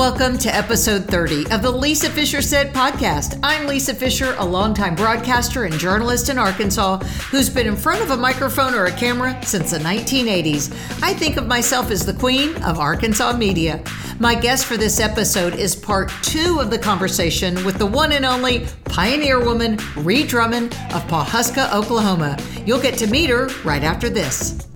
welcome to episode 30 of the Lisa Fisher Said podcast. I'm Lisa Fisher, a longtime broadcaster and journalist in Arkansas who's been in front of a microphone or a camera since the 1980s. I think of myself as the queen of Arkansas media. My guest for this episode is part two of the conversation with the one and only pioneer woman, Ree Drummond of Pawhuska, Oklahoma. You'll get to meet her right after this.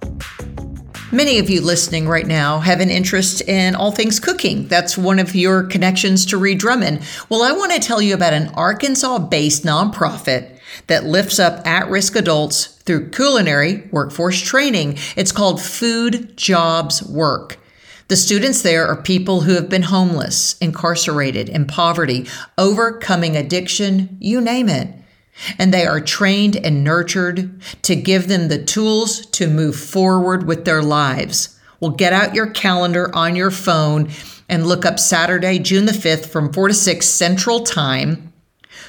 Many of you listening right now have an interest in all things cooking. That's one of your connections to Ree Drummond. Well, I want to tell you about an Arkansas based nonprofit that lifts up at risk adults through culinary workforce training. It's called Food Jobs Work. The students there are people who have been homeless, incarcerated, in poverty, overcoming addiction, you name it and they are trained and nurtured to give them the tools to move forward with their lives. Well, get out your calendar on your phone and look up Saturday, June the 5th from 4 to 6 Central Time.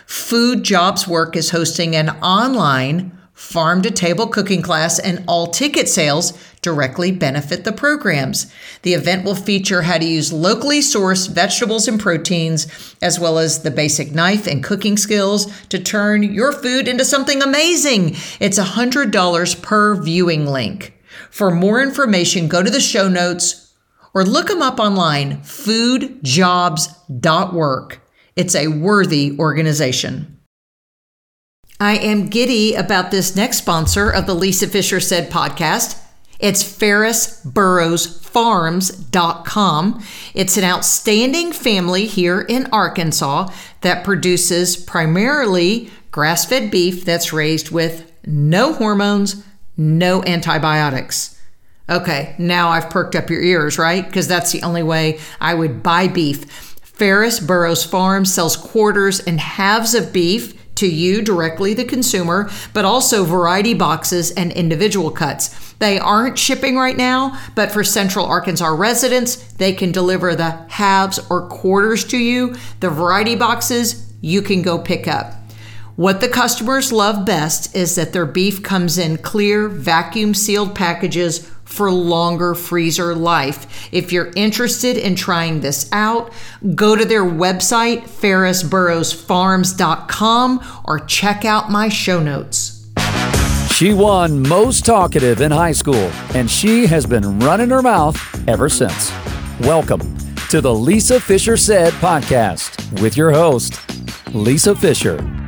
Food Jobs Work is hosting an online farm to table cooking class, and all ticket sales directly benefit the programs. The event will feature how to use locally sourced vegetables and proteins, as well as the basic knife and cooking skills to turn your food into something amazing. It's $100 per viewing link. For more information, go to the show notes or look them up online foodjobs.work. It's a worthy organization. I am giddy about this next sponsor of the Lisa Fisher Said podcast. It's farrisburroughsfarms.com. It's an outstanding family here in Arkansas that produces primarily grass fed beef that's raised with no hormones, no antibiotics. Okay, now I've perked up your ears, right? Because that's the only way I would buy beef. Farris Burroughs Farms sells quarters and halves of beef to you directly, the consumer, but also variety boxes and individual cuts. They aren't shipping right now, but for Central Arkansas residents, they can deliver the halves or quarters to you. The variety boxes you can go pick up. What the customers love best is that their beef comes in clear, vacuum sealed packages for longer freezer life. If you're interested in trying this out, go to their website, farrisburroughsfarms.com, or check out my show notes. She won most talkative in high school, and she has been running her mouth ever since. Welcome to the Lisa Fisher Said podcast with your host, Lisa Fisher.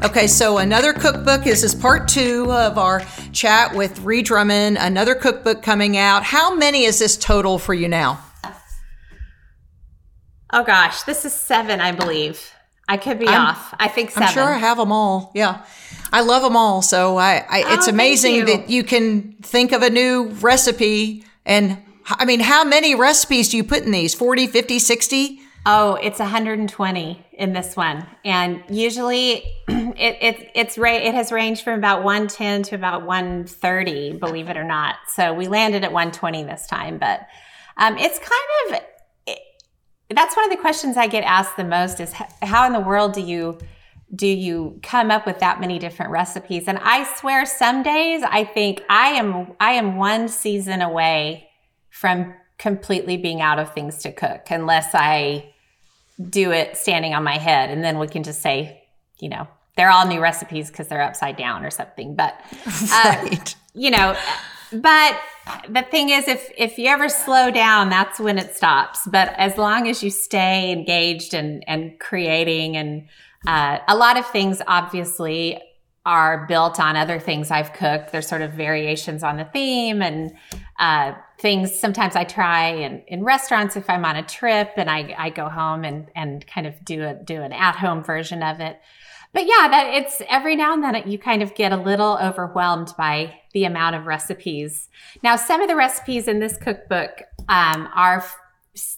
Okay, so another cookbook. This is part two of our chat with Ree Drummond. Another cookbook coming out. How many is this total for you now? Oh gosh, this is seven, I believe. I could be I'm, off. I think seven. I'm sure I have them all. Yeah. I love them all. So I, I oh, it's amazing you. that you can think of a new recipe. And I mean, how many recipes do you put in these? 40, 50, 60? Oh, it's 120 in this one, and usually it, it it's it has ranged from about 110 to about 130, believe it or not. So we landed at 120 this time, but um, it's kind of it, that's one of the questions I get asked the most is how in the world do you do you come up with that many different recipes? And I swear, some days I think I am I am one season away from completely being out of things to cook, unless I do it standing on my head and then we can just say you know they're all new recipes because they're upside down or something but uh, right. you know but the thing is if if you ever slow down that's when it stops but as long as you stay engaged and and creating and uh, a lot of things obviously are built on other things I've cooked. There's sort of variations on the theme and uh, things sometimes I try in, in restaurants if I'm on a trip and I, I go home and, and kind of do a, do an at home version of it. But yeah, that it's every now and then you kind of get a little overwhelmed by the amount of recipes. Now, some of the recipes in this cookbook um, are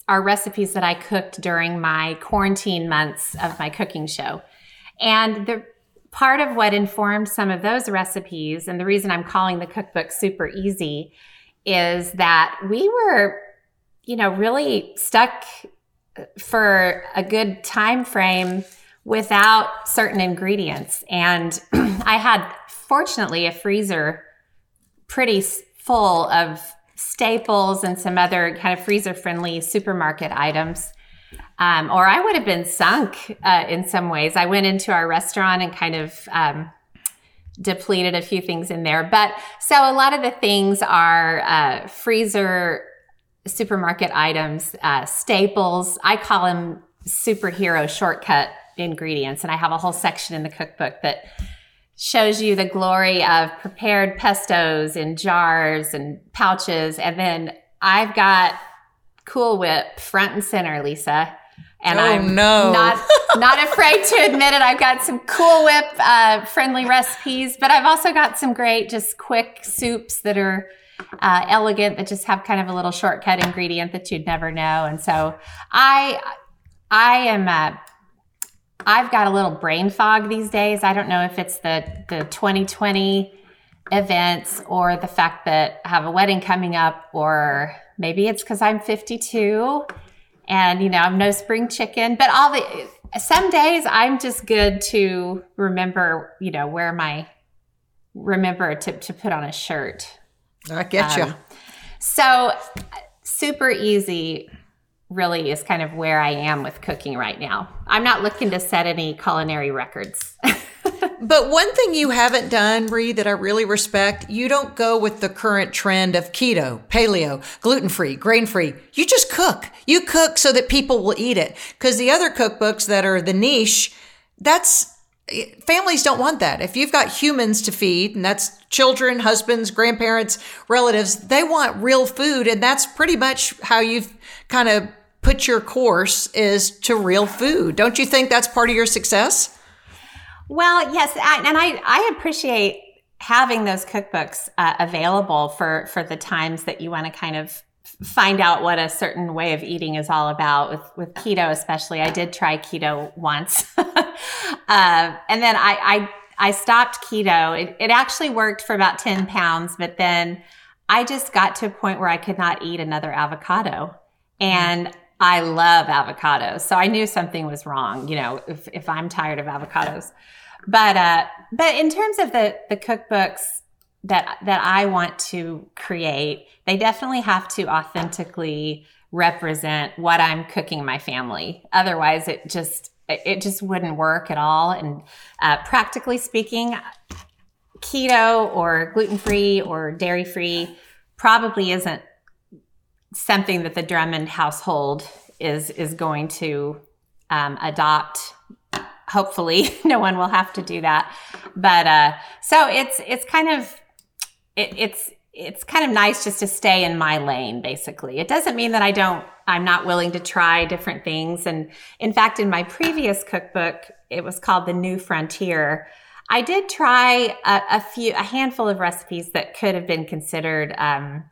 are recipes that I cooked during my quarantine months of my cooking show. And the part of what informed some of those recipes, and the reason I'm calling the cookbook super easy, is that we were, you know, really stuck for a good time frame without certain ingredients. And I had, fortunately, a freezer pretty full of staples and some other kind of freezer friendly supermarket items. Um, or I would have been sunk uh, in some ways. I went into our restaurant and kind of um, depleted a few things in there. But so a lot of the things are uh, freezer supermarket items, uh, staples. I call them superhero shortcut ingredients. And I have a whole section in the cookbook that shows you the glory of prepared pestos in jars and pouches. And then I've got Cool Whip front and center, Lisa. And oh, I'm no. not not afraid to admit it. I've got some Cool Whip uh, friendly recipes, but I've also got some great, just quick soups that are uh, elegant that just have kind of a little shortcut ingredient that you'd never know. And so I I am uh, I've got a little brain fog these days. I don't know if it's the the 2020 events or the fact that I have a wedding coming up or maybe it's cuz I'm 52 and you know, I'm no spring chicken, but all the some days I'm just good to remember, you know, where my remember to, to put on a shirt. I get you. Um, so super easy really is kind of where I am with cooking right now. I'm not looking to set any culinary records. but one thing you haven't done, Ree, that I really respect, you don't go with the current trend of keto, paleo, gluten free, grain free. You just cook. You cook so that people will eat it. Because the other cookbooks that are the niche, that's families don't want that. If you've got humans to feed, and that's children, husbands, grandparents, relatives, they want real food. And that's pretty much how you've kind of put your course is to real food. Don't you think that's part of your success? Well, yes, I, and I I appreciate having those cookbooks uh, available for for the times that you want to kind of find out what a certain way of eating is all about with with keto especially. I did try keto once. Uh, and then I, I i stopped keto. It, it actually worked for about 10 pounds but then i just got to a point where i could not eat another avocado. And I love avocados. So I knew something was wrong, you know, if, if I'm tired of avocados. But uh, but in terms of the the cookbooks that that I want to create, they definitely have to authentically represent what I'm cooking my family. Otherwise, it just it just wouldn't work at all. And uh, practically speaking, keto or gluten free or dairy free probably isn't something that the Drummond household is is going to um, adopt. Hopefully, no one will have to do that. But uh, so it's it's kind of it, it's it's kind of nice just to stay in my lane. Basically, it doesn't mean that I don't. I'm not willing to try different things. And in fact, in my previous cookbook, it was called the New Frontier. I did try a, a few, a handful of recipes that could have been considered um,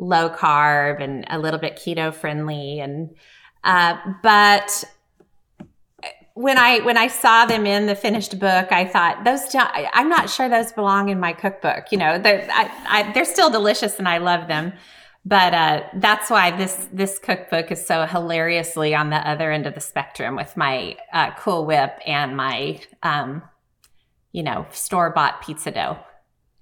low carb and a little bit keto friendly and uh, but when I when I saw them in the finished book, I thought those. I'm not sure those belong in my cookbook. You know, they're I, I, they're still delicious and I love them, but uh, that's why this this cookbook is so hilariously on the other end of the spectrum with my uh, Cool Whip and my um, you know store bought pizza dough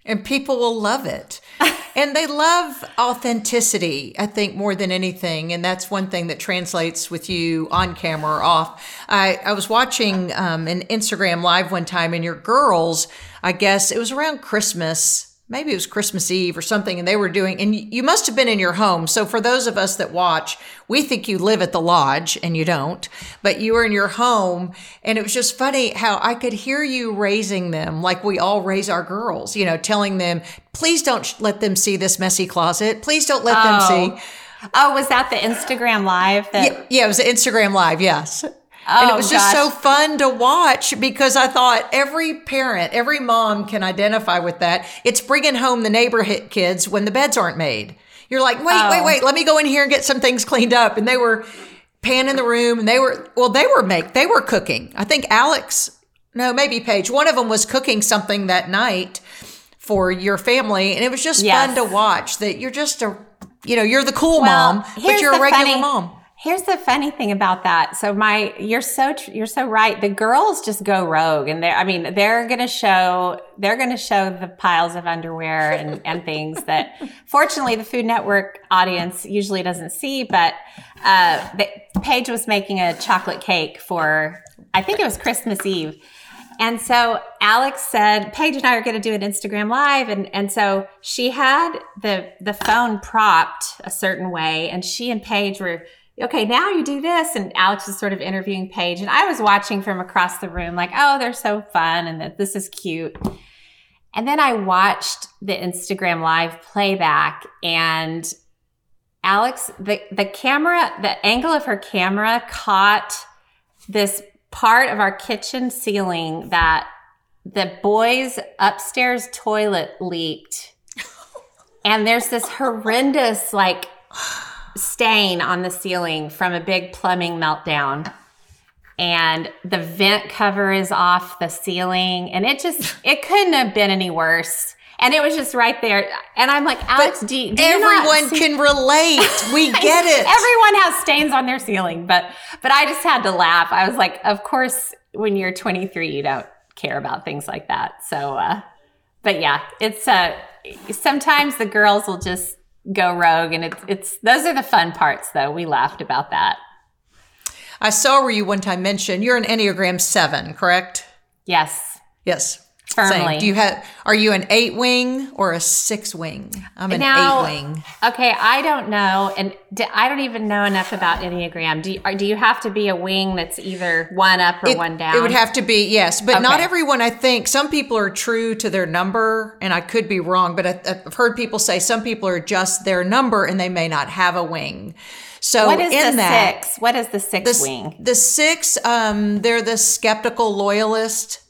and people will love it. and they love authenticity, I think, more than anything. And that's one thing that translates with you on camera or off. I, I was watching um, an Instagram live one time, and your girls, I guess it was around Christmas maybe it was Christmas Eve or something, and they were doing, and you must have been in your home. So for those of us that watch, we think you live at the lodge and you don't, but you were in your home. And it was just funny how I could hear you raising them like we all raise our girls, you know, telling them, please don't let them see this messy closet. Please don't let oh. them see. Oh. oh, was that the Instagram live? That- yeah, yeah, it was Instagram live. Yes. Oh, and it oh, was just gosh. so fun to watch because I thought every parent, every mom can identify with that. It's bringing home the neighborhood kids when the beds aren't made. You're like, wait, oh. wait, wait, let me go in here and get some things cleaned up. And they were panning the room and they were, well, they were make, they were cooking. I think Alex, no, maybe Paige, one of them was cooking something that night for your family. And it was just yes. fun to watch that you're just a, you know, you're the cool well, mom, but you're a regular funny, mom Here's the funny thing about that. So my, you're so you're so right. The girls just go rogue, and they're, I mean, they're gonna show they're gonna show the piles of underwear and and things that, fortunately, the Food Network audience usually doesn't see. But uh, the, Paige was making a chocolate cake for, I think it was Christmas Eve, and so Alex said, Paige and I are going to do an Instagram live. And, and so she had the, the phone propped a certain way and she and Paige were okay, now you do this. And Alex is sort of interviewing Paige. And I was watching from across the room, like, oh, they're so fun and that this is cute. And then I watched the Instagram live playback and Alex, the, the camera, the angle of her camera caught this part of our kitchen ceiling that the boys' upstairs toilet leaked. And there's this horrendous, like, stain on the ceiling from a big plumbing meltdown. And the vent cover is off the ceiling and it just it couldn't have been any worse. And it was just right there. And i'm like alex do, do everyone can relate. We get it. Everyone has stains on their ceiling but but i just had to laugh. I was like of course when you're 23 you don't care about things like that. So uh but yeah it's uh sometimes the girls will just go rogue and it's it's those are the fun parts though. We laughed about that. I saw where you one time mentioned you're an enneagram 7 correct? Yes. Yes firmly Same. do you have are you an eight wing or a six wing i'm an now, eight wing okay i don't know and I don't even know enough about enneagram do you, do you have to be a wing that's either one up or it, one down it would have to be yes but okay. not everyone i think some people are true to their number and i could be wrong but I, i've heard people say some people are just their number and they may not have a wing so what is in the that, six? What is the six the, wing? The six, um, they're the skeptical loyalist.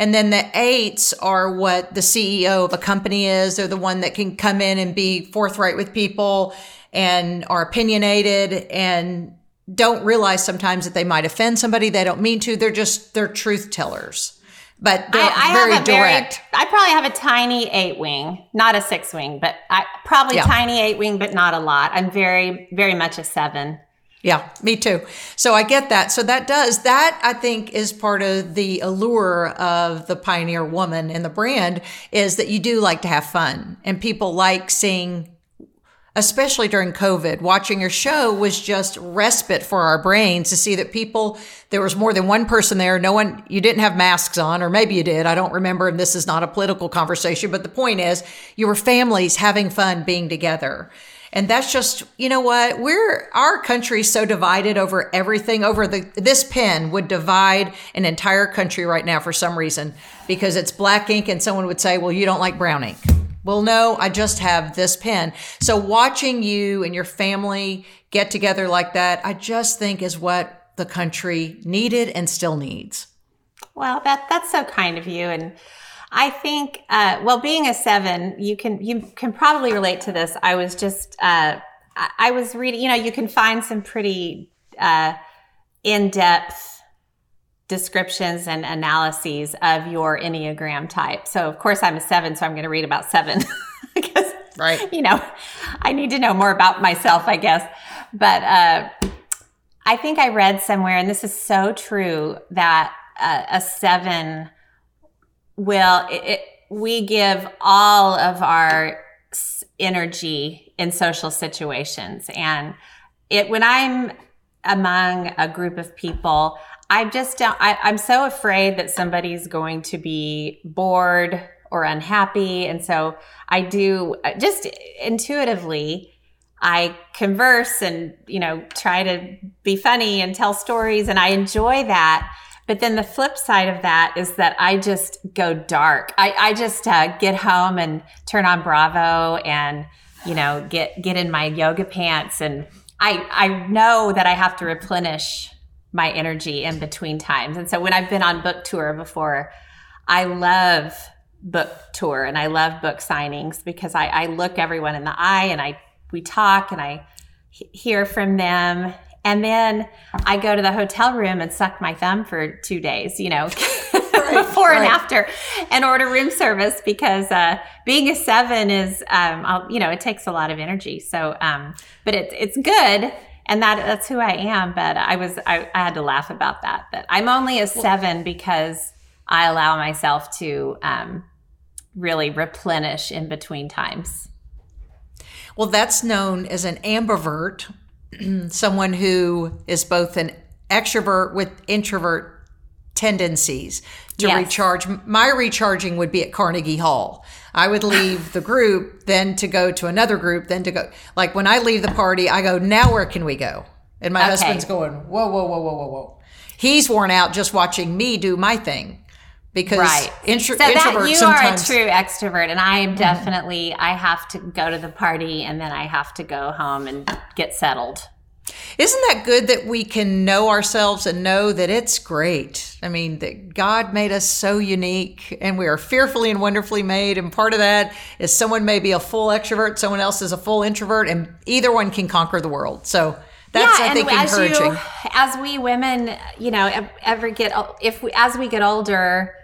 And then the eights are what the CEO of a company is. They're the one that can come in and be forthright with people and are opinionated and don't realize sometimes that they might offend somebody. They don't mean to. They're just, they're truth tellers. But they're I, I very direct. Very, I probably have a tiny eight wing, not a six wing, but I probably yeah. tiny eight wing, but not a lot. I'm very, very much a seven. Yeah, me too. So I get that. So that does, that I think is part of the allure of the pioneer woman and the brand is that you do like to have fun and people like seeing, especially during COVID, watching your show was just respite for our brains to see that people, there was more than one person there. No one, you didn't have masks on, or maybe you did. I don't remember. And this is not a political conversation, but the point is you were families having fun being together. And that's just, you know what? We're our country's so divided over everything. Over the this pen would divide an entire country right now for some reason because it's black ink, and someone would say, "Well, you don't like brown ink." Well, no, I just have this pen. So watching you and your family get together like that, I just think is what the country needed and still needs. Well, that that's so kind of you and I think, uh, well, being a seven, you can you can probably relate to this. I was just uh, I was reading. You know, you can find some pretty uh, in depth descriptions and analyses of your enneagram type. So, of course, I'm a seven, so I'm going to read about seven because, right? You know, I need to know more about myself, I guess. But uh, I think I read somewhere, and this is so true, that uh, a seven will it, it, we give all of our energy in social situations. And it when i'm among a group of people i just don't I, i'm so afraid that somebody's going to be bored or unhappy. And so i do uh, just intuitively i converse and you know try to be funny and tell stories. And i enjoy that but then the flip side of that is that I just go dark. I, I just uh, get home and turn on Bravo and, you know, get, get in my yoga pants. And I, I know that I have to replenish my energy in between times. And so when I've been on book tour before, I love book tour and I love book signings because I, I look everyone in the eye and I, we talk and I hear from them and then I go to the hotel room and suck my thumb for two days, you know, right, before right. and after, and order room service because uh, being a seven is, um, you know, it takes a lot of energy. So, um, but it's it's good. and that that's who I am. But I was I, I had to laugh about that. That I'm only a seven because I allow myself to um, really replenish in between times. Well, that's known as an ambivert, someone who is both an extrovert with introvert tendencies to Yes. recharge. My recharging would be at Carnegie Hall. I would leave the group, then to go to another group, then to go. Like when I leave the party, I go, now where can we go? And my Okay. husband's going, whoa, whoa, whoa, whoa, whoa, whoa. He's worn out just watching me do my thing because Right. intro- so that you sometimes. are a true extrovert, and I am definitely. I have to go to the party, and then I have to go home and get settled. Isn't that good that we can know ourselves and know that it's great? I mean, that God made us so unique and we are fearfully and wonderfully made. And part of that is someone may be a full extrovert, someone else is a full introvert, and either one can conquer the world. So that's, I think, as encouraging. You, as we women, you know, ever get if we as we get older,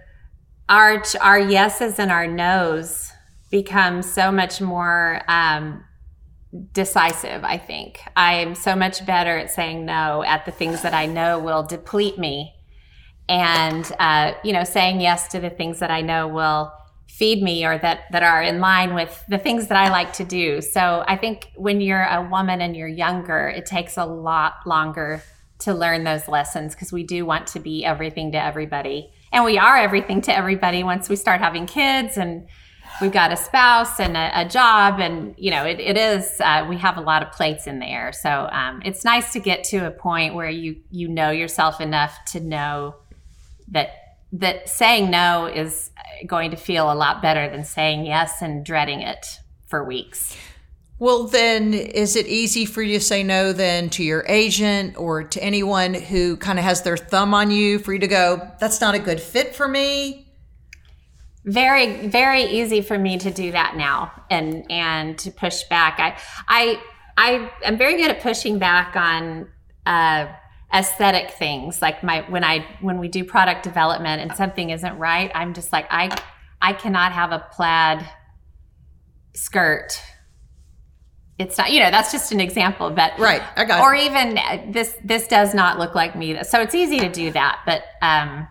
our our yeses and our nos become so much more um, decisive. I think I am so much better at saying no at the things that I know will deplete me, and uh, you know, saying yes to the things that I know will feed me or that that are in line with the things that I like to do. So I think when you're a woman and you're younger, it takes a lot longer to learn those lessons because we do want to be everything to everybody. And we are everything to everybody once we start having kids and we've got a spouse and a, a job and you know it, it is uh, we have a lot of plates in there so um, it's nice to get to a point where you you know yourself enough to know that that saying no is going to feel a lot better than saying yes and dreading it for weeks Well, then, is it easy for you to say no then to your agent or to anyone who kind of has their thumb on you for you to go, that's not a good fit for me? very very easy for me to do that now and and to push back i i i am very good at pushing back on uh aesthetic things like my when i when we do product development and something isn't right i'm just like i i cannot have a plaid skirt it's not you know that's just an example but Right, I got or even uh, this this does not look like me so it's easy to do that but um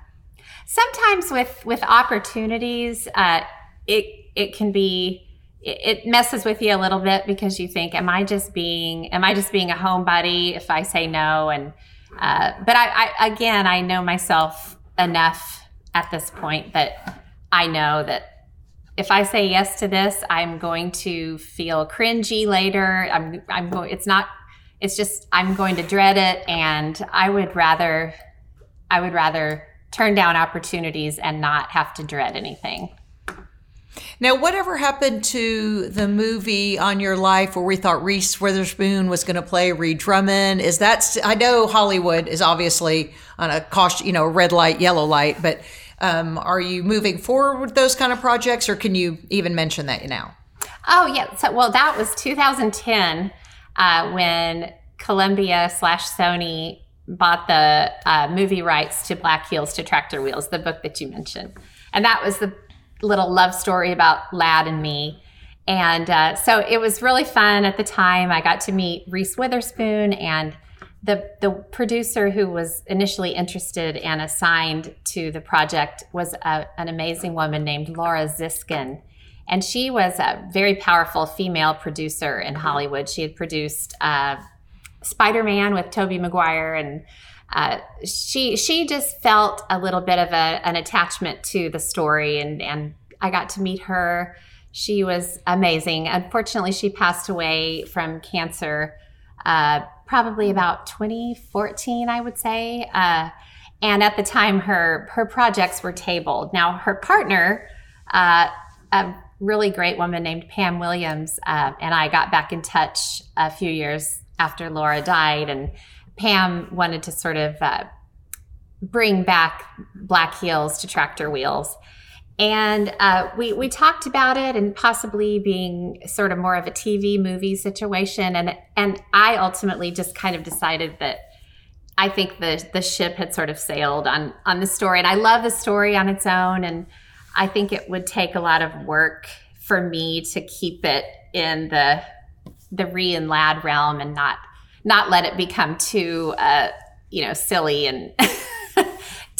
sometimes with with opportunities uh it it can be it it messes with you a little bit because you think am i just being am i just being a homebody if i say no? And uh, but I, I again i know myself enough at this point that i know that if I say yes to this, I'm going to feel cringy later. I'm I'm going it's not it's just I'm going to dread it and I would rather I would rather turn down opportunities and not have to dread anything. Now, whatever happened to the movie on your life where we thought Reese Witherspoon was going to play Ree Drummond? Is that I know Hollywood is obviously on a caution, you know, red light, yellow light, but um, are you moving forward with those kind of projects, or can you even mention that now? Oh yeah. So well, that was 2010 uh, when Columbia slash Sony bought the uh, movie rights to Black Heels to Tractor Wheels, the book that you mentioned, and that was the little love story about Lad and me. And uh, so it was really fun at the time. I got to meet Reese Witherspoon and the the producer who was initially interested and assigned to the project was a, an amazing woman named Laura Ziskin. And she was a very powerful female producer in Hollywood. She had produced uh, Spider Man with Tobey Maguire, and uh, she she just felt a little bit of a, an attachment to the story, and and I got to meet her. She was amazing. Unfortunately, she passed away from cancer, uh, probably about 2014, I would say. Uh, and at the time, her her projects were tabled. Now, her partner. Uh, a really great woman named Pam Williams uh, and I got back in touch a few years after Laura died, and Pam wanted to sort of uh, bring back Black Heels to Tractor Wheels. And uh, we we talked about it and possibly being sort of more of a TV movie situation, and and I ultimately just kind of decided that I think the the ship had sort of sailed on on the story, and I love the story on its own, and I think it would take a lot of work for me to keep it in the the Ree and Lad realm and not not let it become too, uh, you know, silly and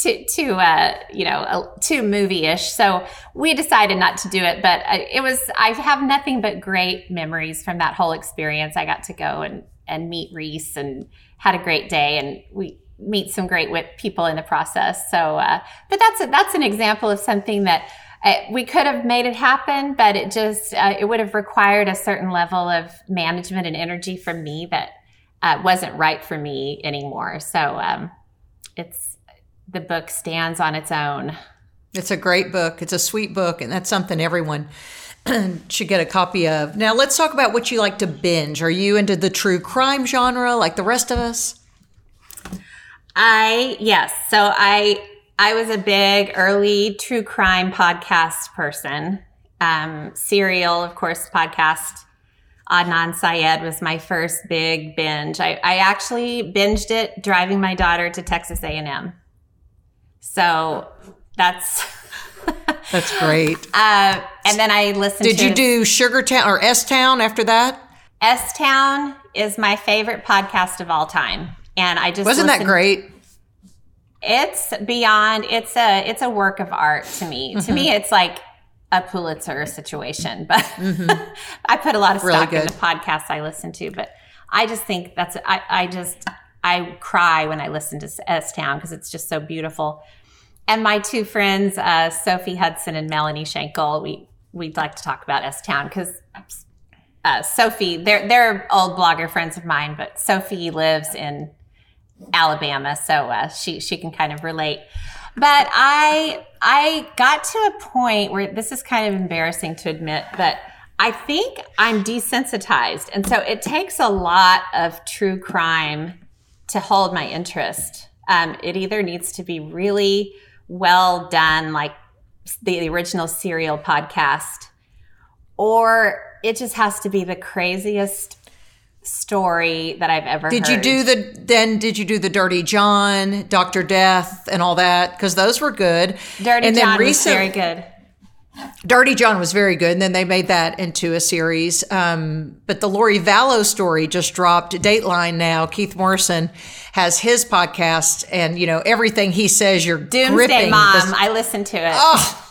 too, too, uh, you know, too movie-ish. So we decided not to do it, but it was. I have nothing but great memories from that whole experience. I got to go and and meet Reese and had a great day, and we meet some great people in the process. So, uh, but that's a, that's an example of something that uh, we could have made it happen, but it just uh, it would have required a certain level of management and energy from me that uh, wasn't right for me anymore. So um, it's the book stands on its own. It's a great book. It's a sweet book, and that's something everyone should get a copy of. Now, let's talk about what you like to binge. Are you into the true crime genre like the rest of us? I yes. So I I was a big early true crime podcast person. Um, Serial, of course, podcast. Adnan Syed was my first big binge. I, I actually binged it driving my daughter to Texas A&M. So that's that's great. Uh, and then I listened. To Did you do Sugar Town or S Town after that? S Town is my favorite podcast of all time, and I just wasn't that great. It's beyond. It's a it's a work of art to me. Mm-hmm. To me, it's like a Pulitzer situation. But mm-hmm. I put a lot of stock really in the podcasts I listen to. But I just think that's I, I just I cry when I listen to S Town because it's just so beautiful. And my two friends, uh, Sophie Hudson and Melanie Shankle, we we'd like to talk about S Town because uh, Sophie, they're they're old blogger friends of mine, but Sophie lives in Alabama, so uh, she she can kind of relate. But I I got to a point where this is kind of embarrassing to admit, but I think I'm desensitized, and so it takes a lot of true crime to hold my interest. Um, it either needs to be really well done, like the, original Serial podcast, or it just has to be the craziest story that I've ever did heard. you do the then did you do the dirty john dr death and all that? Because those were good. Dirty and john then recent, was very good dirty john was very good and then they made that into a series um, but the lori vallow story just dropped dateline now keith morrison has his podcast and you know everything he says you're doomsday gripping mom i listened to it oh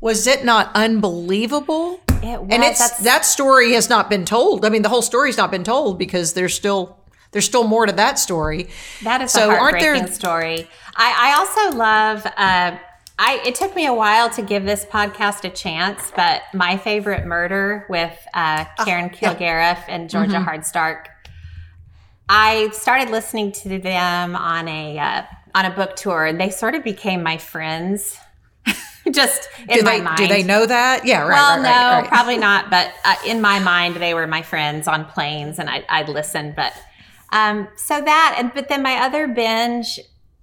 was it not unbelievable it was. And it's That's, that story has not been told. I mean, the whole story's not been told because there's still there's still more to that story. That is so a heartbreaking aren't there, story. I, I also love. Uh, I it took me a while to give this podcast a chance, but my favorite murder with uh, ah, Karen oh, Kilgariff yeah. and Georgia mm-hmm. Hardstark. I started listening to them on a uh, on a book tour, and they sort of became my friends. just in do my they, mind. Do they know that? Yeah, right. Well, right, no, right. probably not. But uh, in my mind, they were my friends on planes, and I, would listen. But um, so that, and but then my other binge,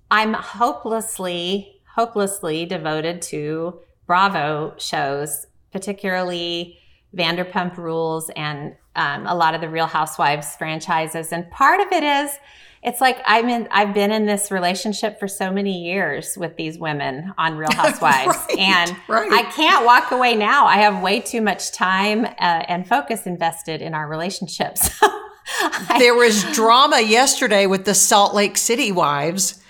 I'm hopelessly, hopelessly devoted to Bravo shows, particularly Vanderpump Rules and um, a lot of the Real Housewives franchises. And part of it is it's like I'm in I've been in this relationship for so many years with these women on Real Housewives right, and right. I can't walk away now. I have way too much time uh, and focus invested in our relationships. there was drama yesterday with the Salt Lake City wives.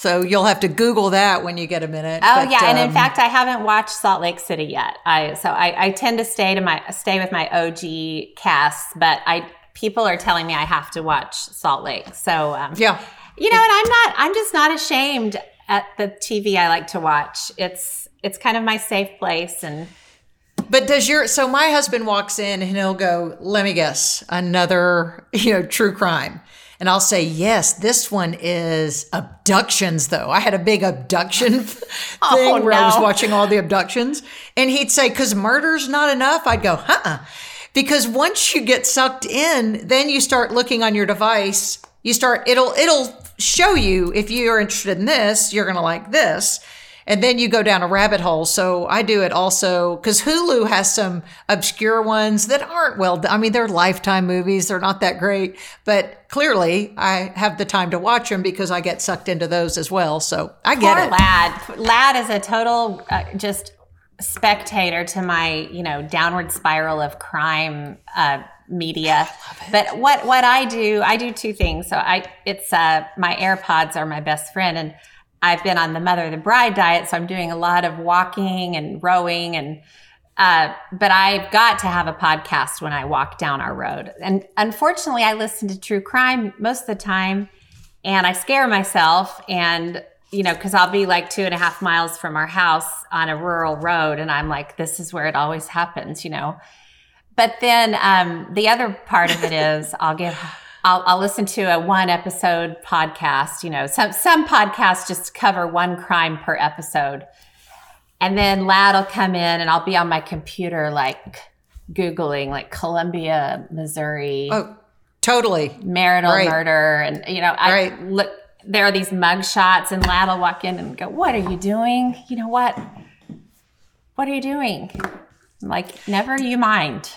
So you'll have to Google that when you get a minute. Oh but, yeah, and in um, fact, I haven't watched Salt Lake City yet. I so I, I tend to stay to my stay with my OG casts, but I people are telling me I have to watch Salt Lake. So um, yeah, you know, and I'm not. I'm just not ashamed at the TV I like to watch. It's it's kind of my safe place and. But does your so my husband walks in and he'll go, let me guess, another you know true crime. And I'll say, yes, this one is abductions, though. I had a big abduction thing oh, where no. I was watching all the abductions. And he'd say, because murder's not enough. I'd go, huh because once you get sucked in, then you start looking on your device. You start it'll it'll show you if you're interested in this, you're going to like this. And then you go down a rabbit hole. So I do it also because Hulu has some obscure ones that aren't well. I mean, they're lifetime movies. They're not that great, but clearly I have the time to watch them because I get sucked into those as well. So I get Poor it. Lad, Lad is a total uh, just spectator to my you know downward spiral of crime uh, media. But what what I do, I do two things. So I it's uh, my AirPods are my best friend, and I've been on the Mother of the Bride diet, so I'm doing a lot of walking and rowing and. Uh, but I've got to have a podcast when I walk down our road. And unfortunately, I listen to true crime most of the time and I scare myself. And you know, because I'll be like two and a half miles from our house on a rural road, and I'm like, this is where it always happens, you know. But then um, the other part of it is I'll give. I'll, I'll listen to a one episode podcast. You know, some some podcasts just cover one crime per episode, and then Lad will come in, and I'll be on my computer like googling like Columbia, Missouri. Oh, totally. Marital Right. murder, and you know, I Right. look. There are these mug shots, and Lad will walk in and go, "What are you doing? You know what? What are you doing?" I'm like, "Never you mind."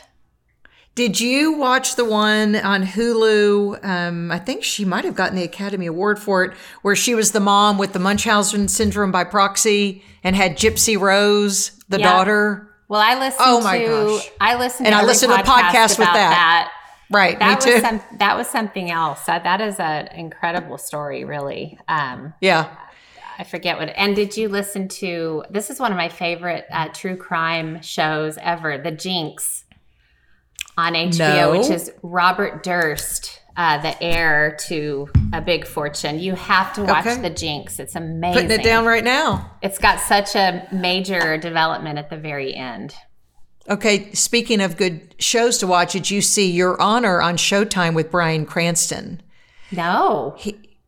Did you watch the one on Hulu? Um, I think she might have gotten the Academy Award for it, where she was the mom with the Munchausen syndrome by proxy and had Gypsy Rose, the Yeah. daughter. Well, I listened Oh my to gosh. I listened And I listened to a podcast with about that. Right, That me was too. some that was something else. That that is an incredible story, really. Um, yeah. I forget what. And did you listen to? This is one of my favorite uh, true crime shows ever, The Jinx, on HBO, No. which is Robert Durst, uh, the heir to a big fortune. You have to watch Okay. The Jinx. It's amazing. Putting it down right now. It's got such a major development at the very end. Okay, speaking of good shows to watch, did you see Your Honor on Showtime with Bryan Cranston? No.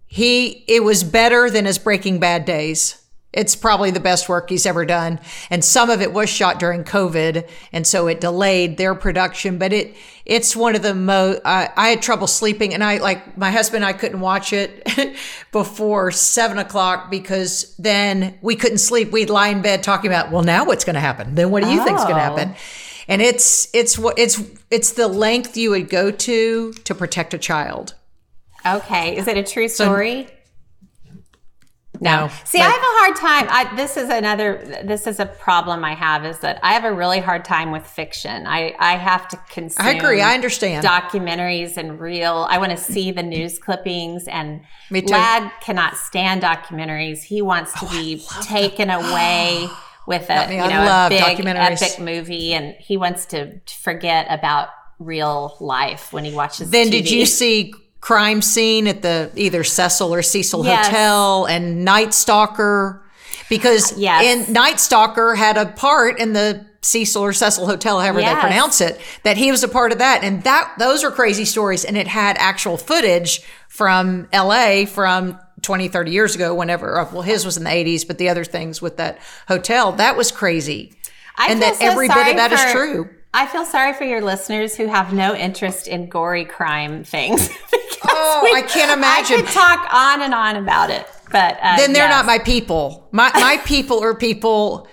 He it was better than his Breaking Bad days. It's probably the best work he's ever done, and some of it was shot during COVID, and so it delayed their production. But it it's one of the most. I I had trouble sleeping, and I like my husband. and I couldn't watch it before seven o'clock because then we couldn't sleep. We'd lie in bed talking about, well, now what's going to happen? Then what do you think's going to Oh. happen? And it's it's what it's it's the length you would go to to protect a child. Okay. Is it a true story? No. See, I have a hard time. I, this is another. This is a problem I have is that I have a really hard time with fiction. I I have to consume. I agree. I understand. documentaries and real. I want to see the news clippings and. Me too. Lad cannot stand documentaries. He wants to oh, be taken away with a you know a big epic movie, and he wants to forget about real life when he watches. Then did you see crime scene at the either Cecil or Cecil Yes. Hotel and Night Stalker? Because Yes. in Night Stalker had a part in the Cecil or Cecil Hotel, however they pronounce it, that he was a part of that. And that those are crazy stories. And it had actual footage from LA from 20, 30 years ago, whenever, uh, well, his was in the 80s, but the other things with that hotel, that was crazy. I and that so every bit of that is for- true. I feel sorry for your listeners who have no interest in gory crime things. Oh, I can't imagine. I could talk on and on about it, but uh, then they're yes. not my people. My my people are people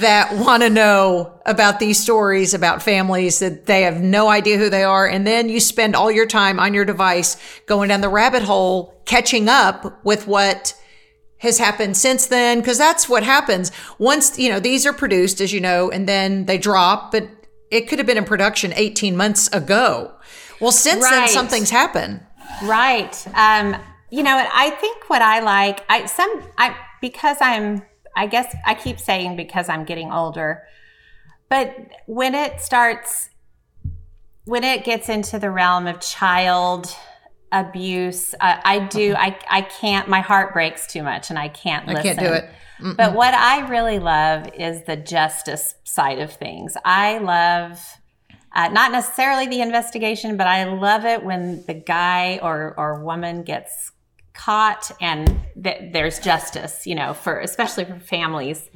that want to know about these stories about families that they have no idea who they are and then you spend all your time on your device going down the rabbit hole catching up with what has happened since then because that's what happens once you know these are produced as you know and then they drop but it could have been in production 18 months ago well since then something's happened Right. Um, you know, and I think what I like, I some I because I'm I guess I keep saying because I'm getting older. But when it starts when it gets into the realm of child abuse, uh, I do I I can't my heart breaks too much and I can't I listen. can't do it. But what I really love is the justice side of things. I love uh, not necessarily the investigation, but I love it when the guy or or woman gets caught and th- there's justice. You know, for especially for families.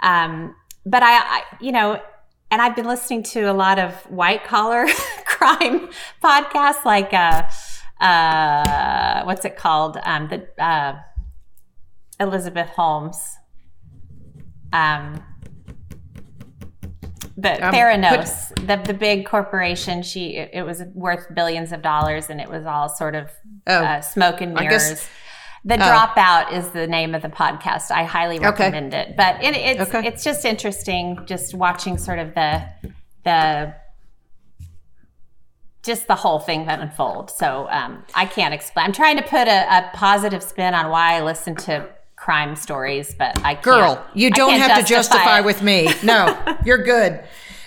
Um, but I, I, you know, and I've been listening to a lot of white collar crime podcasts, like uh, uh, what's it called? Um, the uh, Elizabeth Holmes. Um, the Um, Theranos, the the big corporation, she it, it was worth billions of dollars, and it was all sort of Oh, uh, smoke and I guess- mirrors. the dropout is the name of the podcast. I highly recommend it. But it, it's Okay. it's just interesting, just watching sort of the the just the whole thing that unfolds. So um, I can't explain. I'm trying to put a, a, positive spin on why I listen to crime stories, but I can't. Girl, you don't have justify to justify it. with me. No, you're good.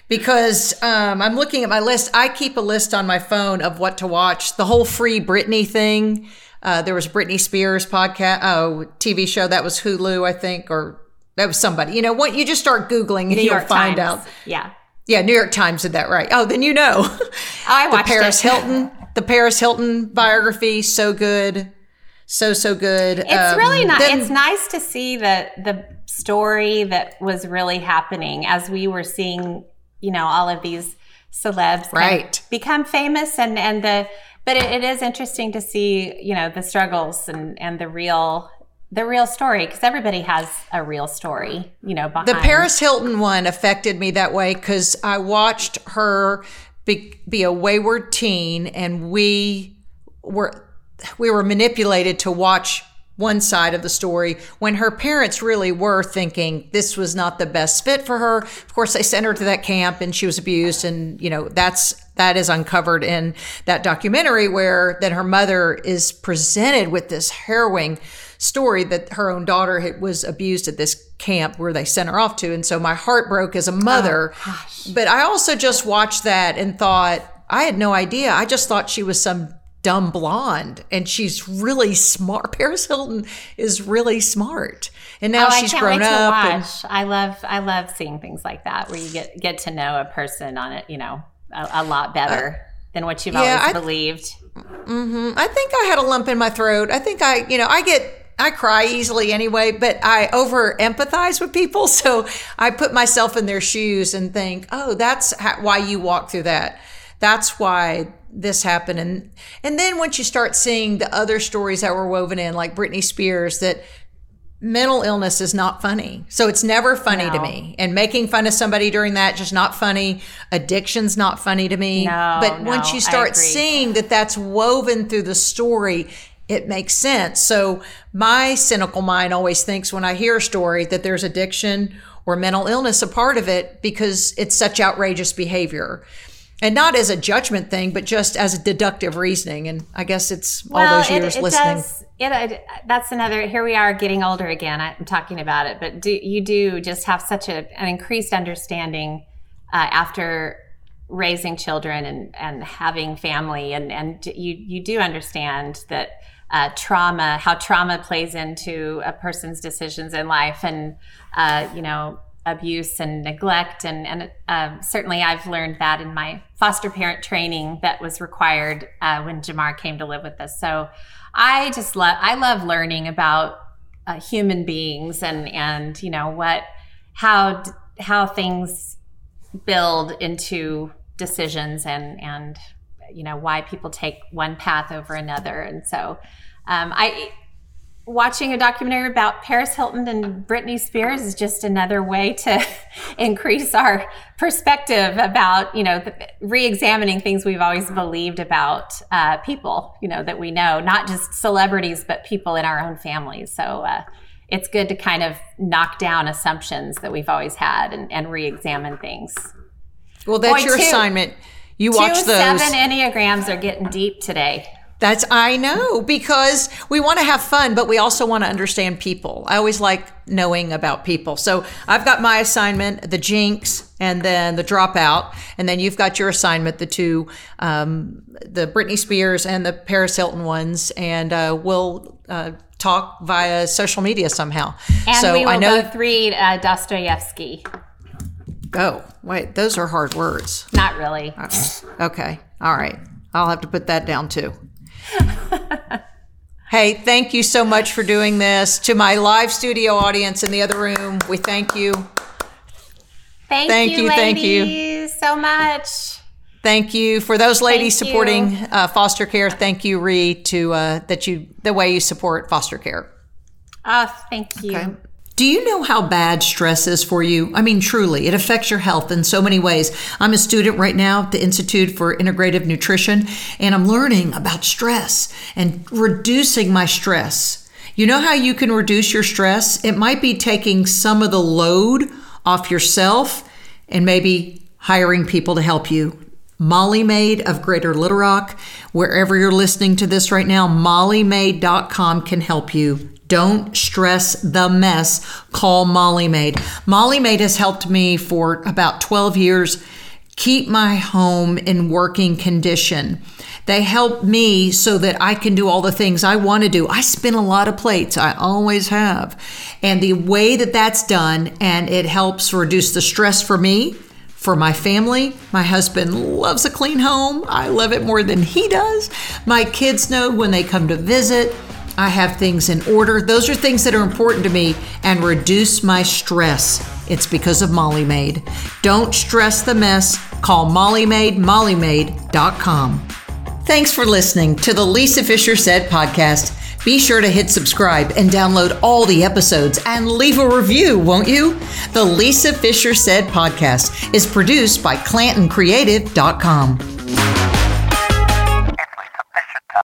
Because um, I'm looking at my list. I keep a list on my phone of what to watch. The whole free Britney thing. Uh, there was Britney Spears podcast, oh, TV show that was Hulu, I think, or that was somebody. You know what? You just start googling and you'll find Times. out. Yeah. Yeah, New York Times did that right. Oh, then you know. I the Paris it. Hilton, the Paris Hilton biography, so good, so so good. It's Um, really not. then- It's nice to see that the story that was really happening as we were seeing, you know, all of these celebs Right. become famous, and and the. But it, it is interesting to see, you know, the struggles and and the real the real story because everybody has a real story, you know, behind. The Paris Hilton one affected me that way because I watched her be, be a wayward teen, and we were we were manipulated to watch one side of the story when her parents really were thinking this was not the best fit for her. Of course, they sent her to that camp and she was abused, and you know that's that is uncovered in that documentary where then her mother is presented with this harrowing story that her own daughter was abused at this camp where they sent her off to. And so my heart broke as a oh, mother. but I also just watched that and thought, I had no idea. I just thought she was some dumb blonde and she's really smart. Paris Hilton is really smart. And now Oh, she's grown up. and- I love I love seeing things like that where you get get to know a person on it, you know, a, a lot better than what you've Uh, yeah, always I- believed. I think I had a lump in my throat. I think I, you know, I get, I cry easily anyway, but I over empathize with people. So I put myself in their shoes and think, oh, that's ha- why you walk through that. That's why this happened. And, and then once you start seeing the other stories that were woven in, like Britney Spears, that mental illness is not funny. So it's never funny to me. And making fun of somebody during that just not funny. Addiction's not funny to me. No, but once you start seeing that that's woven through the story, it makes sense. So my cynical mind always thinks when I hear a story that there's addiction or mental illness a part of it because it's such outrageous behavior. And not as a judgment thing, but just as a deductive reasoning. And I guess it's all those years it, it listening. Does, it, it- that's another. Here we are getting older again. I'm talking about it, but do you do just have such a, an increased understanding uh, after raising children and, and having family, and and you you do understand that uh, trauma, how trauma plays into a person's decisions in life, and uh, you know abuse and neglect and and um, certainly I've learned that in my foster parent training that was required uh, when Jamar came to live with us. So I just love I love learning about uh, human beings and and you know what how how things build into decisions and and you know why people take one path over another and so um, I watching a documentary about Paris Hilton and Britney Spears is just another way to increase our perspective about, you know, re-examining things we've always believed about uh, people, you know, that we know, not just celebrities, but people in our own families. So uh, it's good to kind of knock down assumptions that we've always had and, and re-examine things. Well, that's Boy, your two- assignment. You Two watch those. seven enneagrams are getting deep today. That's I know because we want to have fun, but we also want to understand people. I always like knowing about people. So I've got my assignment, the Jinx, and then the Dropout, and then you've got your assignment, the two, um, the Britney Spears and the Paris Hilton ones, and uh, we'll uh, talk via social media somehow. And so we will I know. both read uh, Dostoevsky. oh, wait, those are hard words. Not really. Okay. All right. I'll have to put that down too. Hey, thank you so much for doing this. To my live studio audience in the other room, we thank you. Thank, Thank you, you, thank you. so much. Thank you for those ladies Thank supporting uh, foster care. Thank you, Ree, to uh, that you the way you support foster care. Oh, thank you. Do you know how bad stress is for you? I mean, truly, it affects your health in so many ways. I'm a student right now at the Institute for Integrative Nutrition, and I'm learning about stress and reducing my stress. You know how you can reduce your stress? It might be taking some of the load off yourself and maybe hiring people to help you. Molly Maid of Greater Little Rock. Wherever you're listening to this right now, mollymaid.com can help you. Don't stress the mess. Call Molly Maid. Molly Maid has helped me for about 12 years keep my home in working condition. They help me so that I can do all the things I want to do. I spin a lot of plates, I always have. And the way that that's done, and it helps reduce the stress for me, for my family. My husband loves a clean home. I love it more than he does. My kids know when they come to visit. I have things in order. Those are things that are important to me and reduce my stress. It's because of Molly Maid. Don't stress the mess. Call Molly Maid, mollymaid.com. Thanks for listening to the Lisa Fisher Said podcast. Be sure to hit subscribe and download all the episodes and leave a review, won't you? The Lisa Fisher Said podcast is produced by ClantonCreative.com.